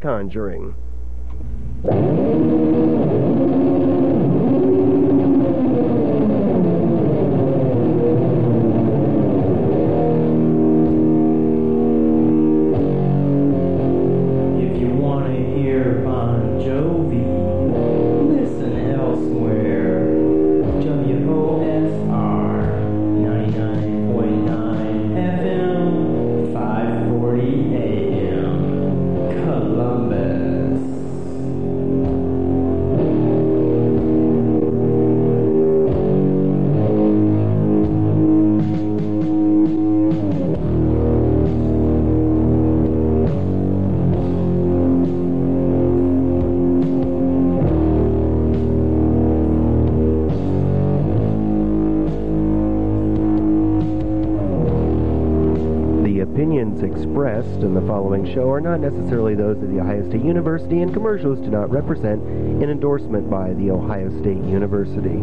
Conjuring. Show are not necessarily those of The Ohio State University, and commercials do not represent an endorsement by The Ohio State University.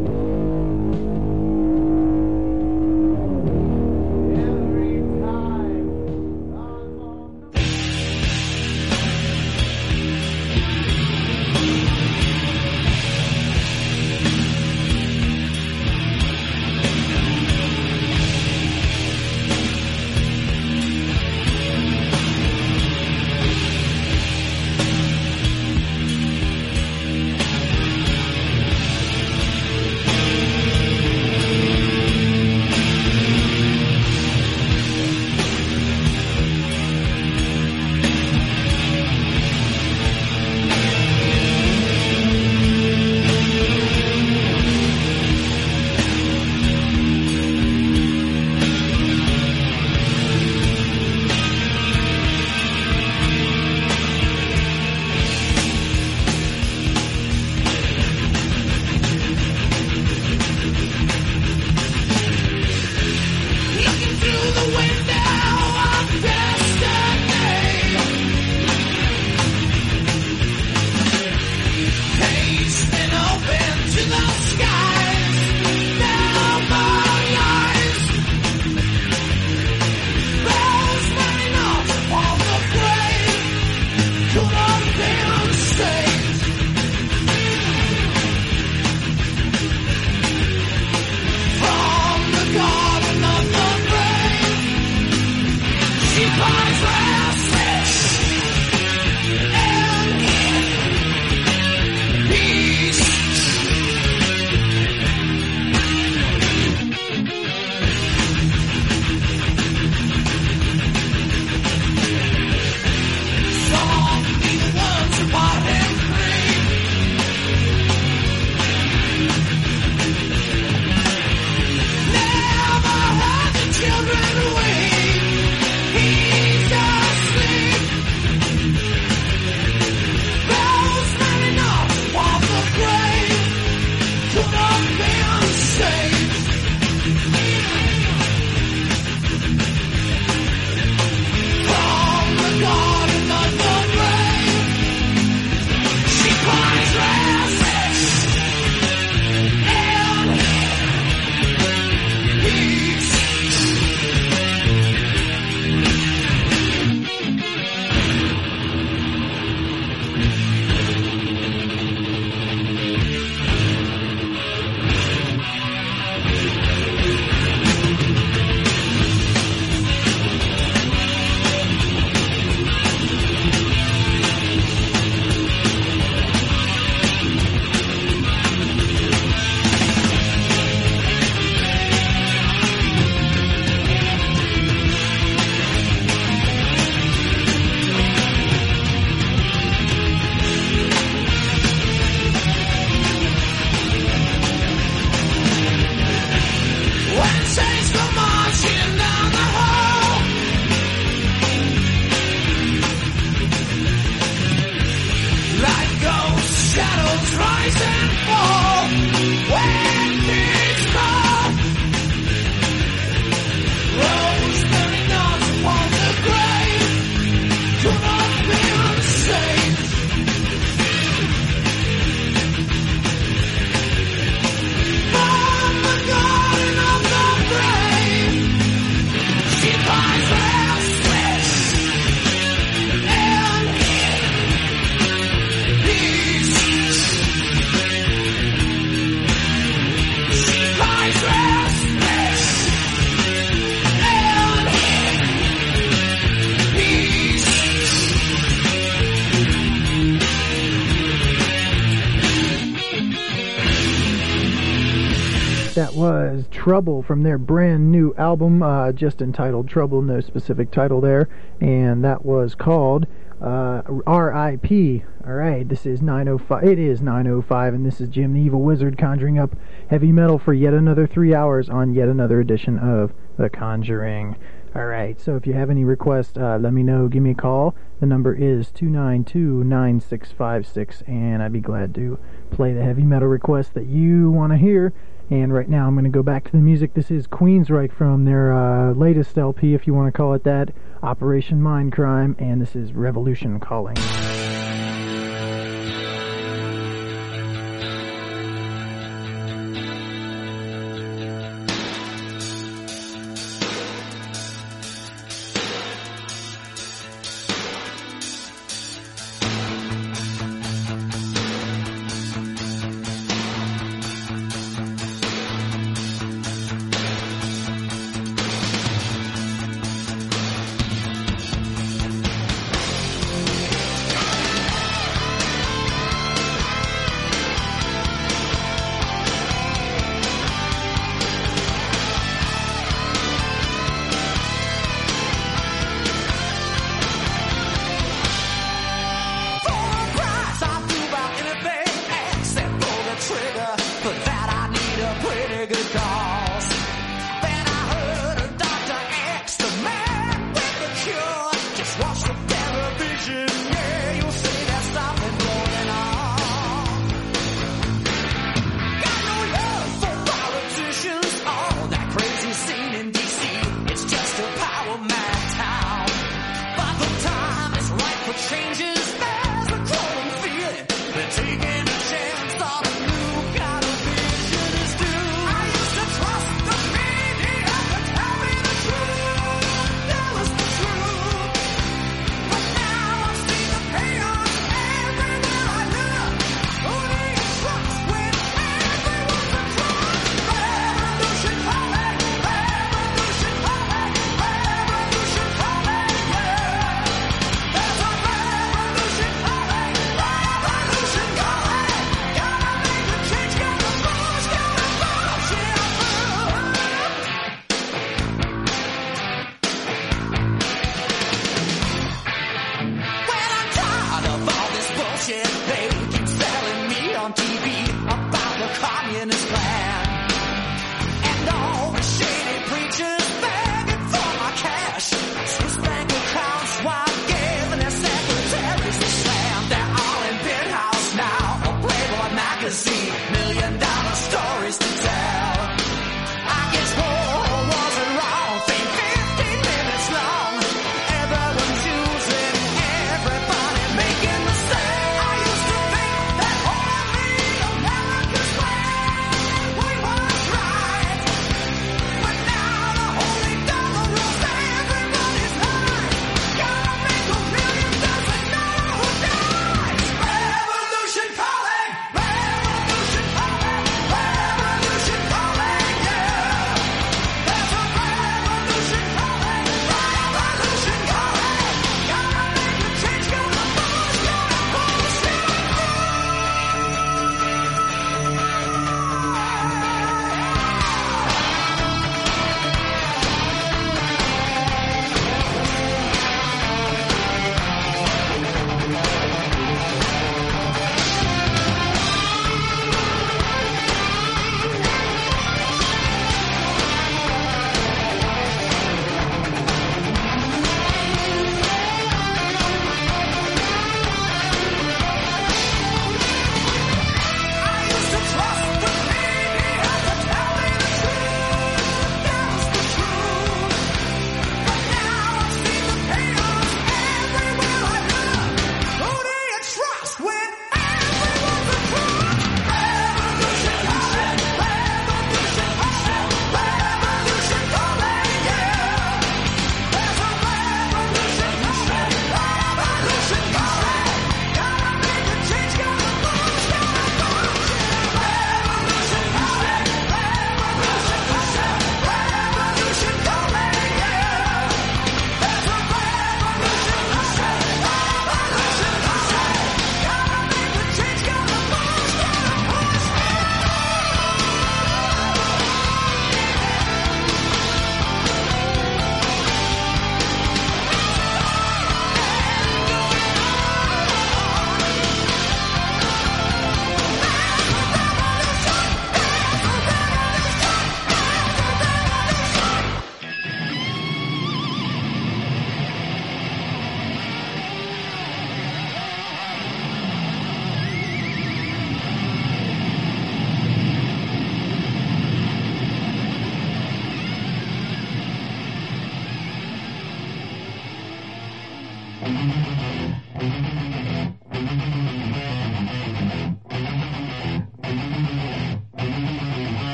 Trouble from their brand new album, uh, just entitled Trouble, no specific title there, and that was called uh, R.I.P. All right, this is 905. It is 905, and this is Jim the Evil Wizard conjuring up heavy metal for yet another three hours on yet another edition of The Conjuring. All right, so if you have any requests, uh, let me know. Give me a call. The number is 292 9656, and I'd be glad to play the heavy metal request that you want to hear. And right now, I'm going to go back to the music. This is Queensryche from their uh, latest LP, if you want to call it that, Operation Mindcrime, and this is Revolution Calling.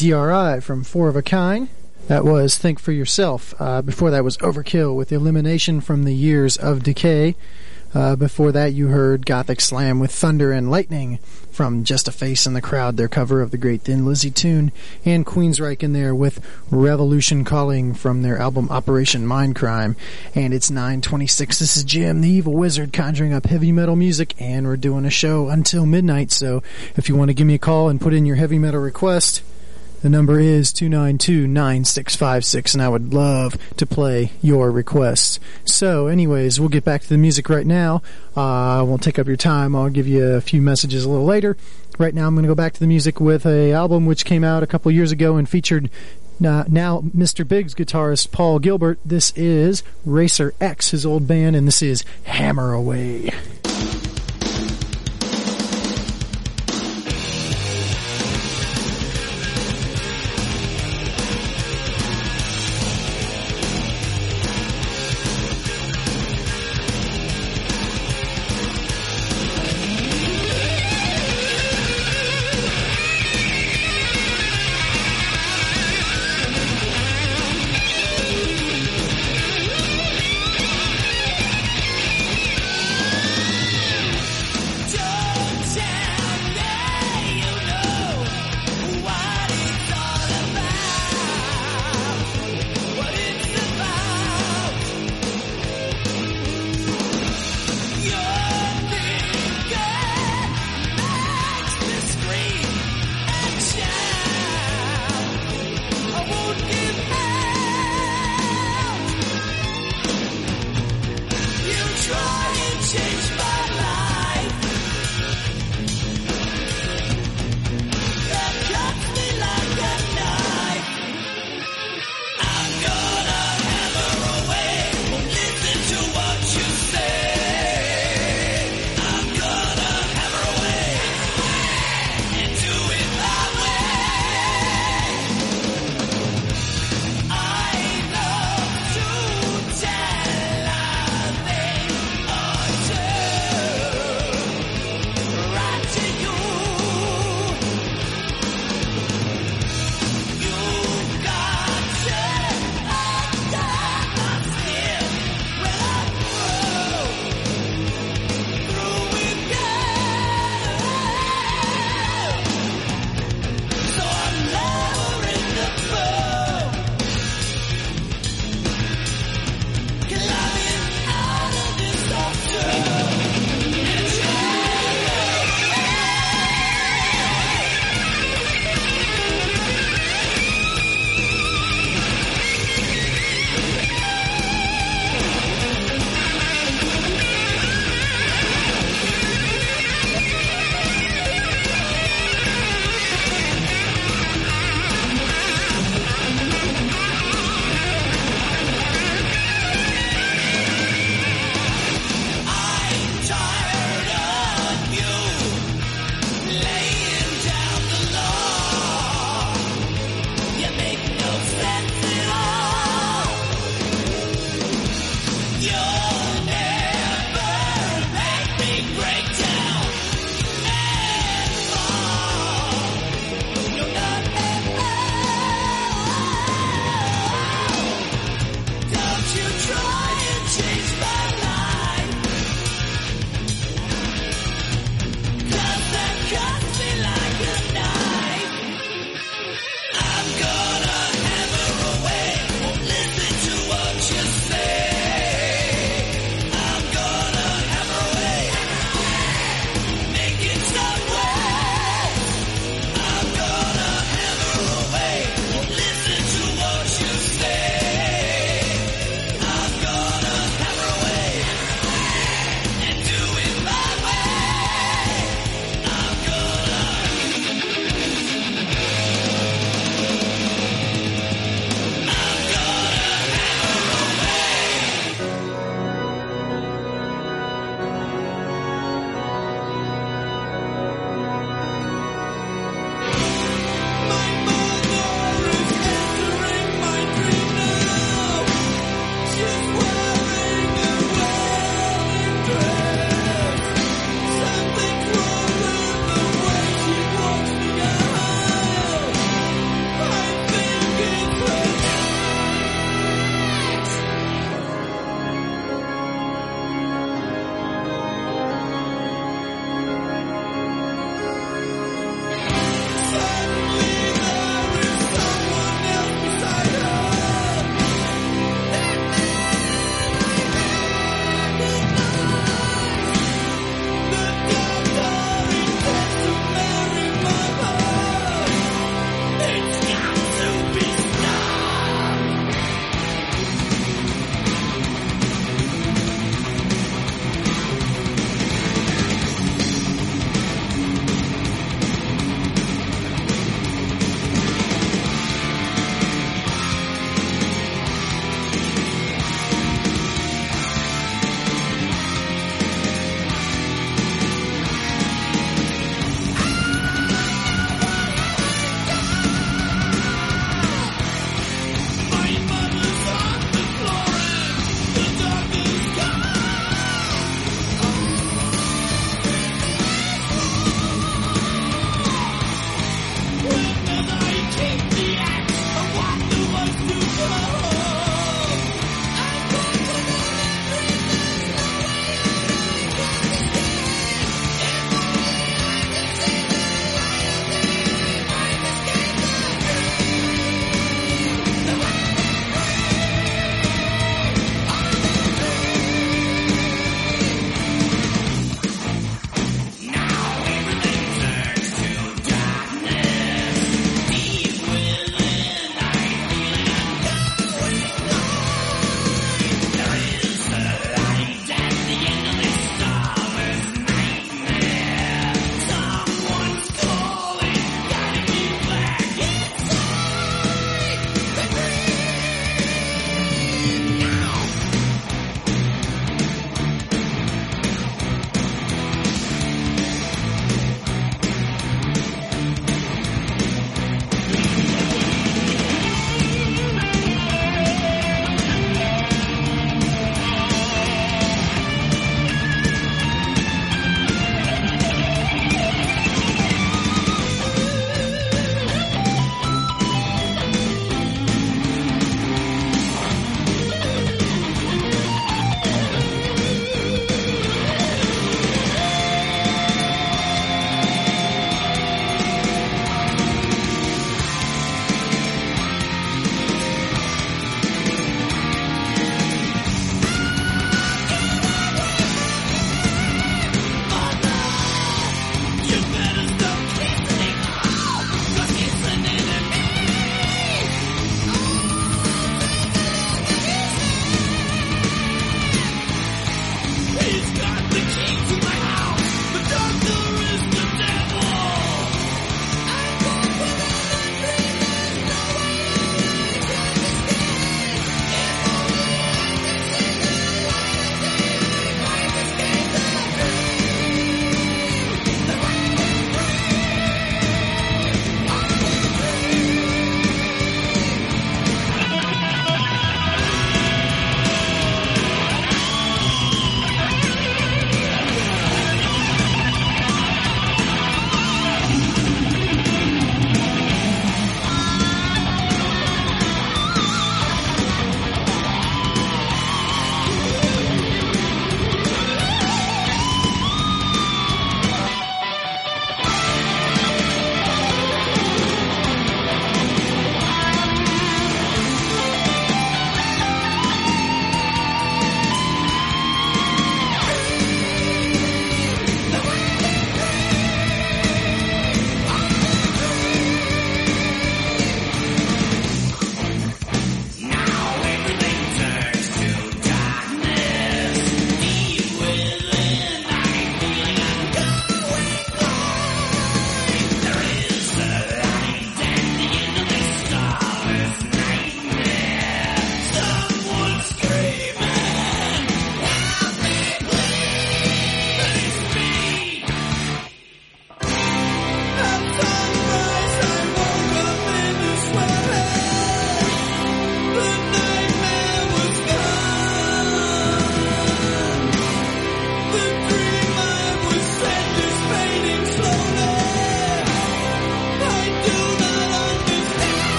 DRI from Four of a Kind. That was Think for Yourself. Uh, before that was Overkill with Elimination from the Years of Decay. Uh, before that, you heard Gothic Slam with Thunder and Lightning from Just a Face in the Crowd, their cover of the great Thin Lizzy tune, and Queensryche in there with Revolution Calling from their album Operation Mindcrime. And it's 926. This is Jim, the evil wizard, conjuring up heavy metal music, and we're doing a show until midnight. So if you want to give me a call and put in your heavy metal request, the number is 292-9656 and I would love to play your requests. So anyways, we'll get back to the music right now. Uh, I won't take up your time. I'll give you a few messages a little later. Right now I'm going to go back to the music with a album which came out a couple years ago and featured uh, now Mr. Big's guitarist Paul Gilbert. This is Racer X, his old band, and this is Hammer Away.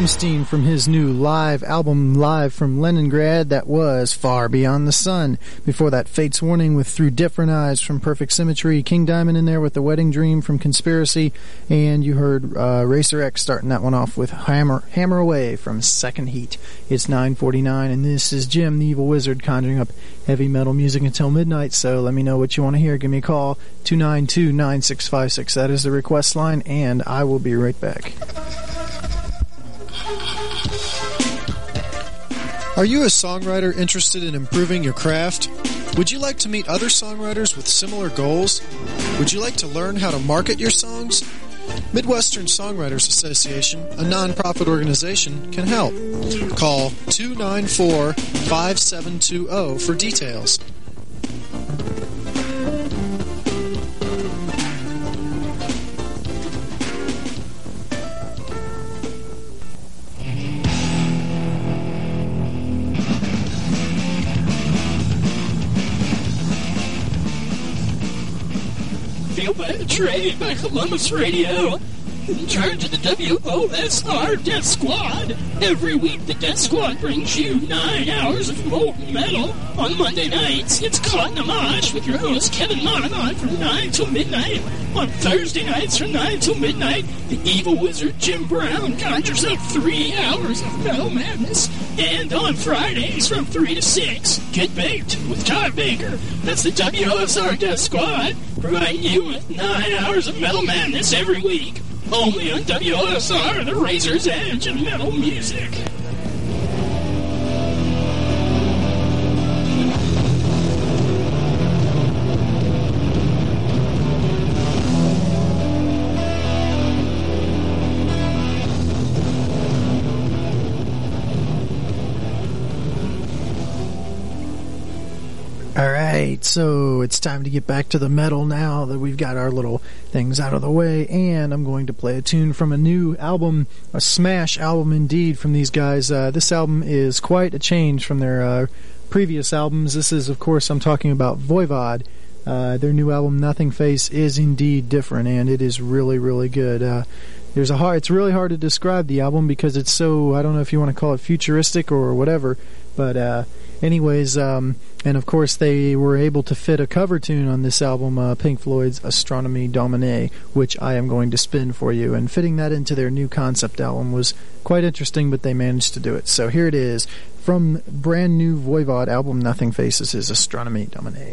Malmsteen from his new live album, live from Leningrad, that was Far Beyond the Sun. Before that, Fate's Warning with Through Different Eyes from Perfect Symmetry, King Diamond in there with The Wedding Dream from Conspiracy, and you heard uh, Racer X starting that one off with Hammer Hammer Away from Second Heat. It's 9:49, and this is Jim, the Evil Wizard, conjuring up heavy metal music until midnight. So let me know what you want to hear. Give me a call 292-9656. That is the request line, and I will be right back. Are you a songwriter interested in improving your craft? Would you like to meet other songwriters with similar goals? Would you like to learn how to market your songs? Midwestern Songwriters Association, a nonprofit organization, can help. Call 294 5720 for details. By Columbus Radio. Charge of the WOSR Death Squad. Every week, the Death Squad brings you nine hours of molten metal. On Monday nights, it's Caught in a Mosh with your host, Kevin Monaghan, from 9 till midnight. On Thursday nights from 9 till midnight, the evil wizard Jim Brown conjures up three hours of metal madness. And on Fridays from 3 to 6, Get Baked with Todd Baker. That's the WOSR Death Squad, providing you with nine hours of metal madness every week. Only on WOSR, the razor's edge of metal music. Right, so it's time to get back to the metal now that we've got our little things out of the way, and I'm going to play a tune from a new album, a smash album indeed from these guys. Uh, this album is quite a change from their uh, previous albums. This is, of course, I'm talking about Voivod. Uh, their new album, Nothing Face, is indeed different, and it is really, really good. Uh, there's a hard, it's really hard to describe the album because it's so I don't know if you want to call it futuristic or whatever, but uh, anyways, um, and of course they were able to fit a cover tune on this album, uh, Pink Floyd's Astronomy Domine, which I am going to spin for you, and fitting that into their new concept album was quite interesting, but they managed to do it. So here it is from brand new Voivod album, Nothing Faces is Astronomy Domine.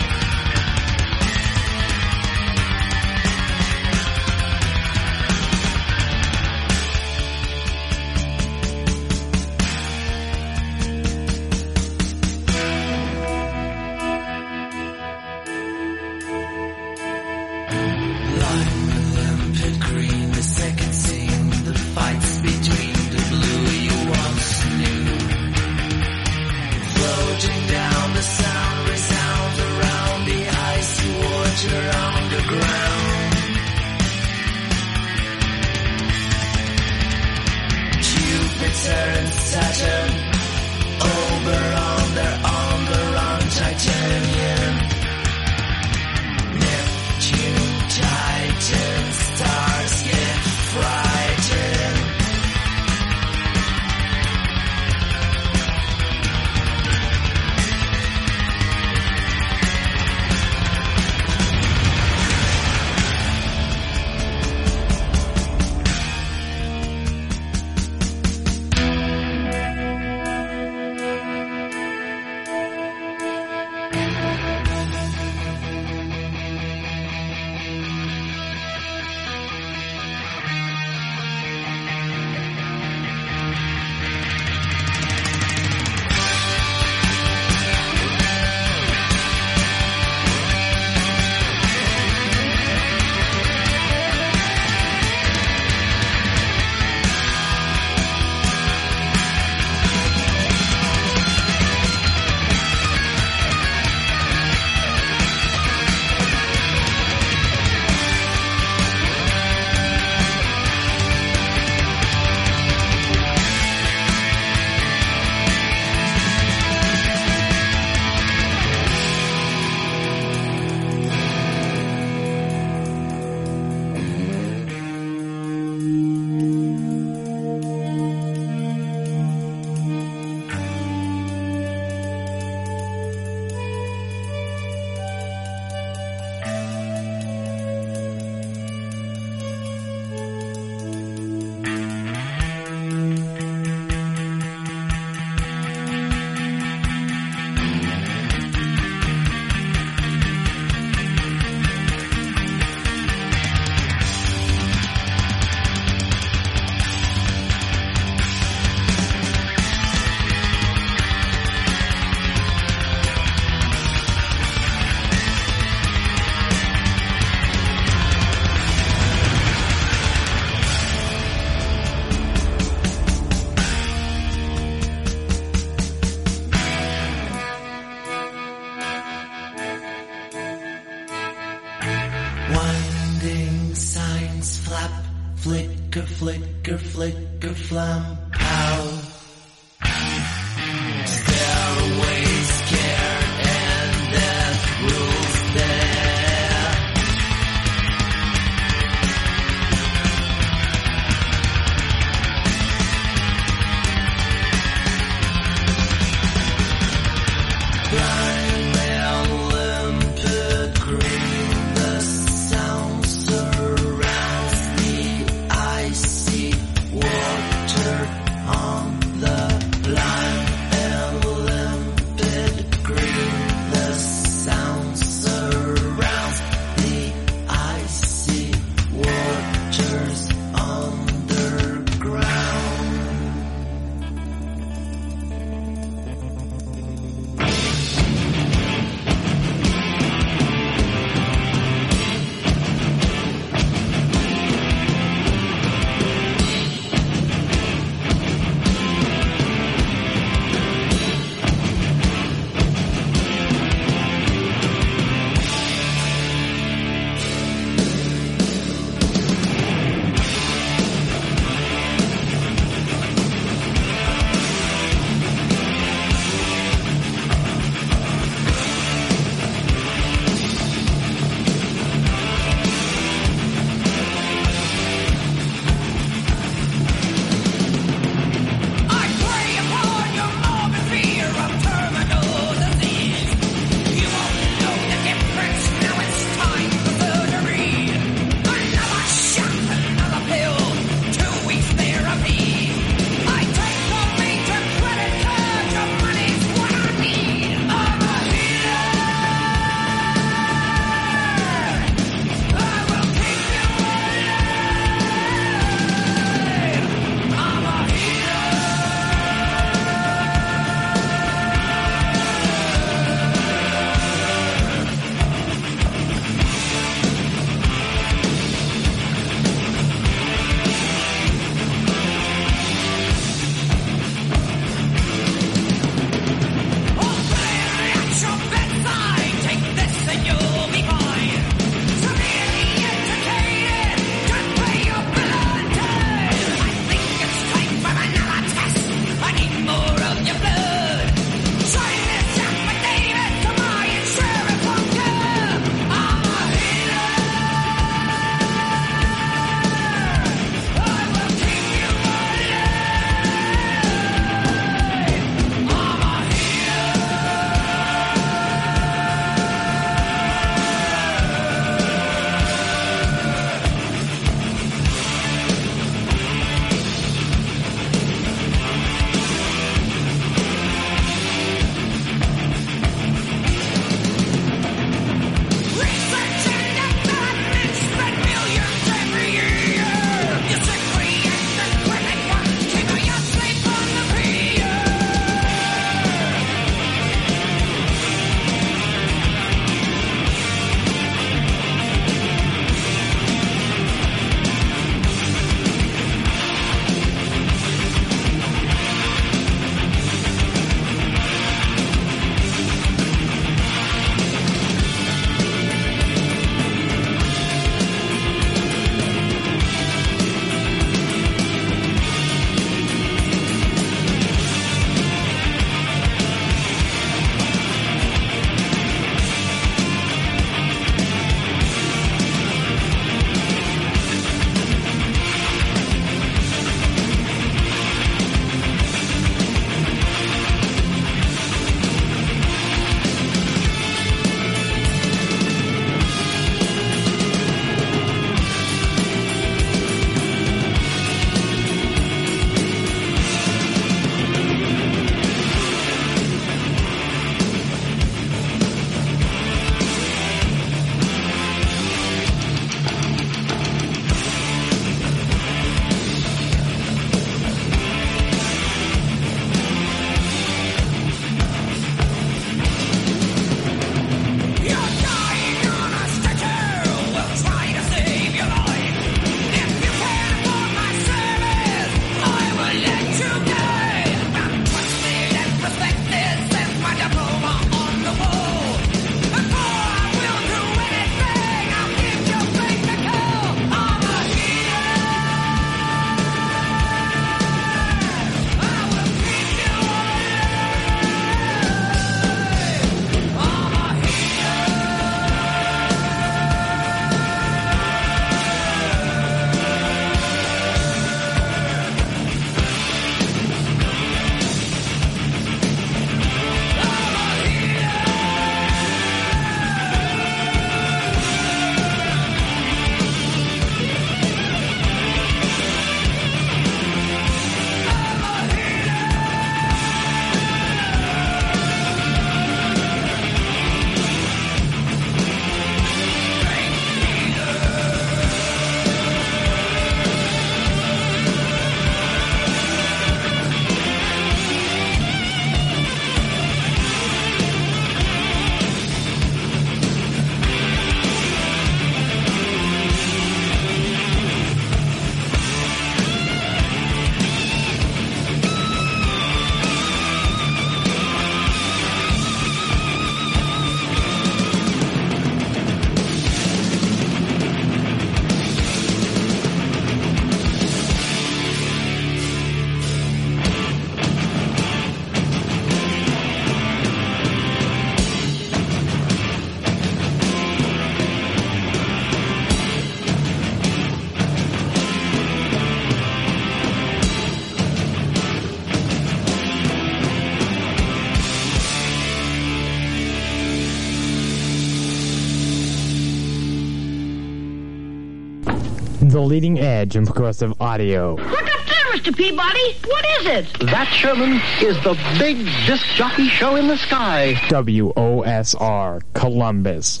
leading edge in progressive audio. Look up there, Mr. Peabody. What is it? That, Sherman, is the big disc jockey show in the sky. WOSR, Columbus.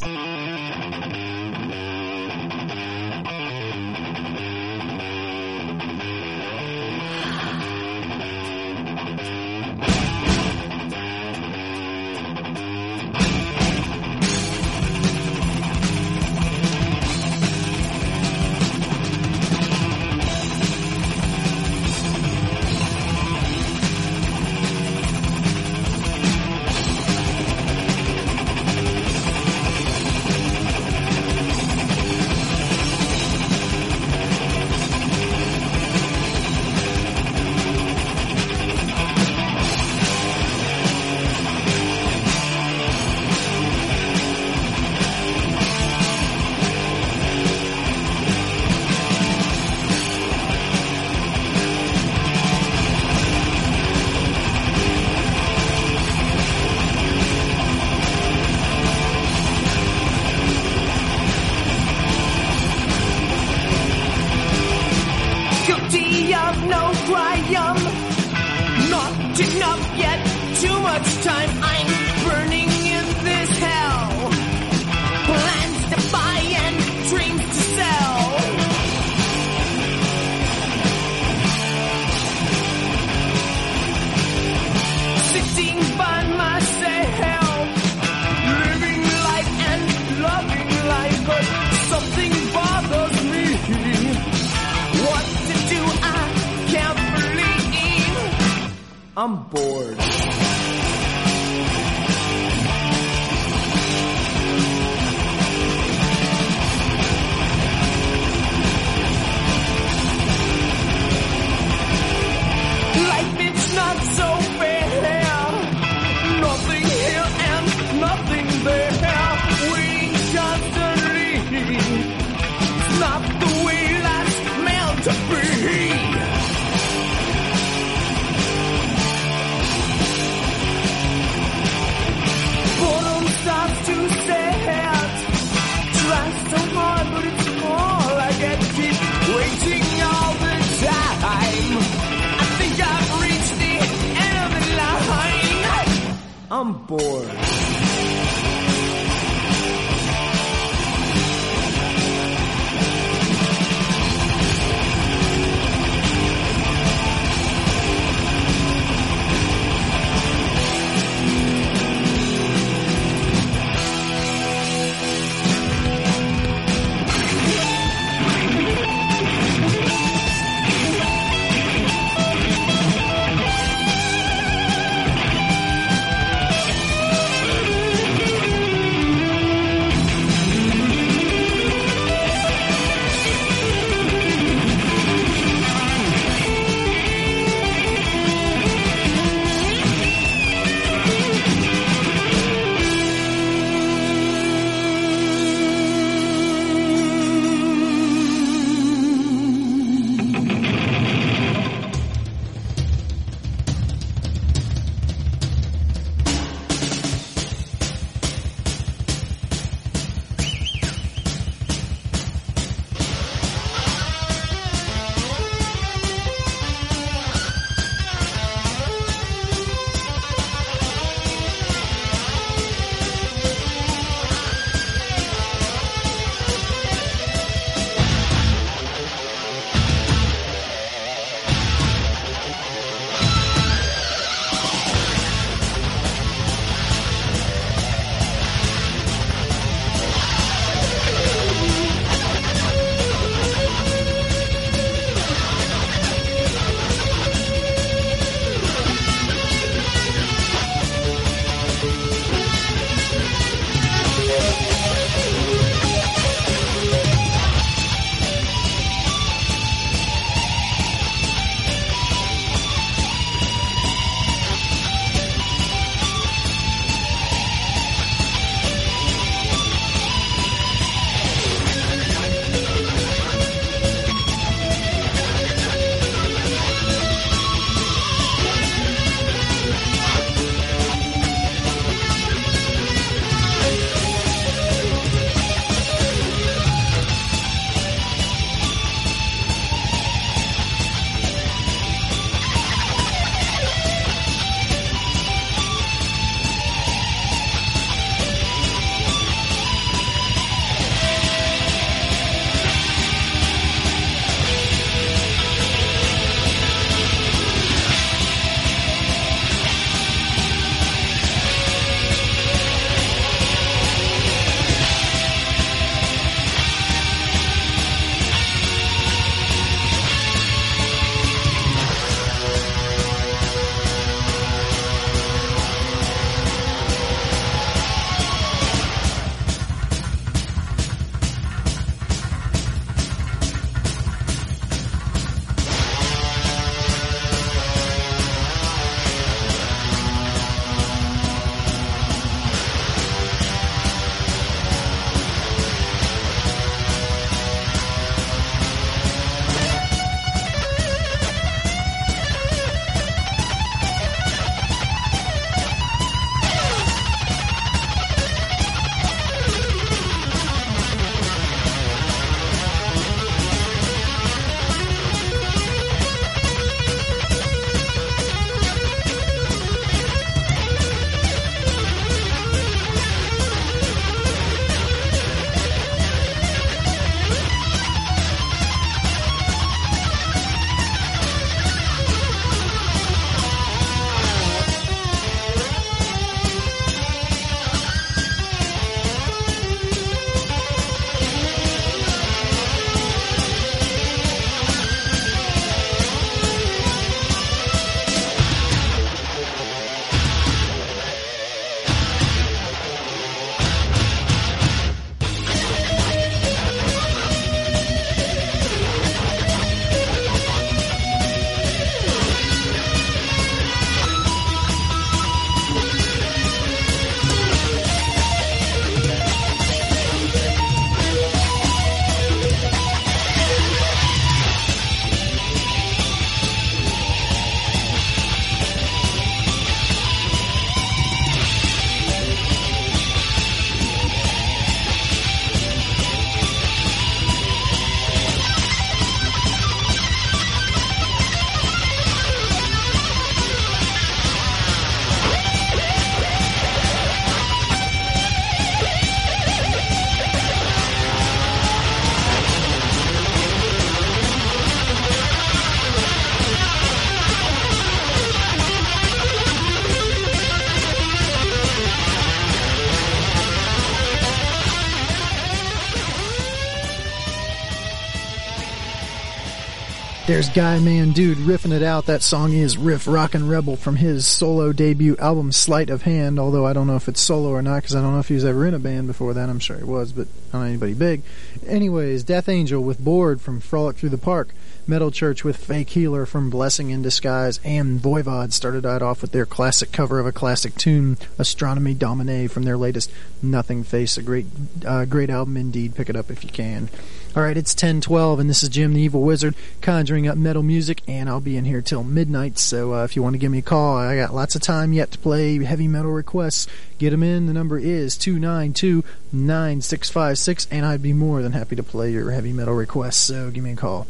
There's Guy Mann-Dude riffing it out. That song is Riff Rockin' Rebel from his solo debut album Sleight of Hand, although I don't know if it's solo or not because I don't know if he was ever in a band before that. I'm sure he was, but not anybody big. Anyways, Death Angel with Bored from Frolic Through the Park. Metal Church with Fake Healer from Blessing in Disguise, and Voivod started out off with their classic cover of a classic tune, Astronomy Domine, from their latest Nothing Face. A great, uh, great album indeed. Pick it up if you can. All right, it's 10:12, and this is Jim the Evil Wizard conjuring up metal music, and I'll be in here till midnight. So uh, if you want to give me a call, I got lots of time yet to play heavy metal requests. Get them in. The number is 292-9656, and I'd be more than happy to play your heavy metal requests. So give me a call.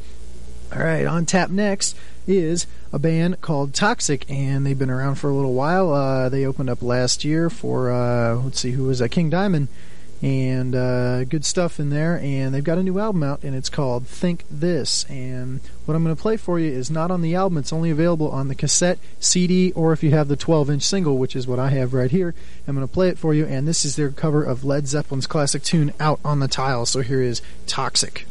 All right, on tap next is a band called Toxik, and they've been around for a little while. Uh, they opened up last year for uh, let's see, who was that? King Diamond, and uh, good stuff in there. And they've got a new album out, and it's called Think This. And what I'm going to play for you is not on the album; it's only available on the cassette, CD, or if you have the 12-inch single, which is what I have right here. I'm going to play it for you, and this is their cover of Led Zeppelin's classic tune "Out on the Tile." So here is Toxik.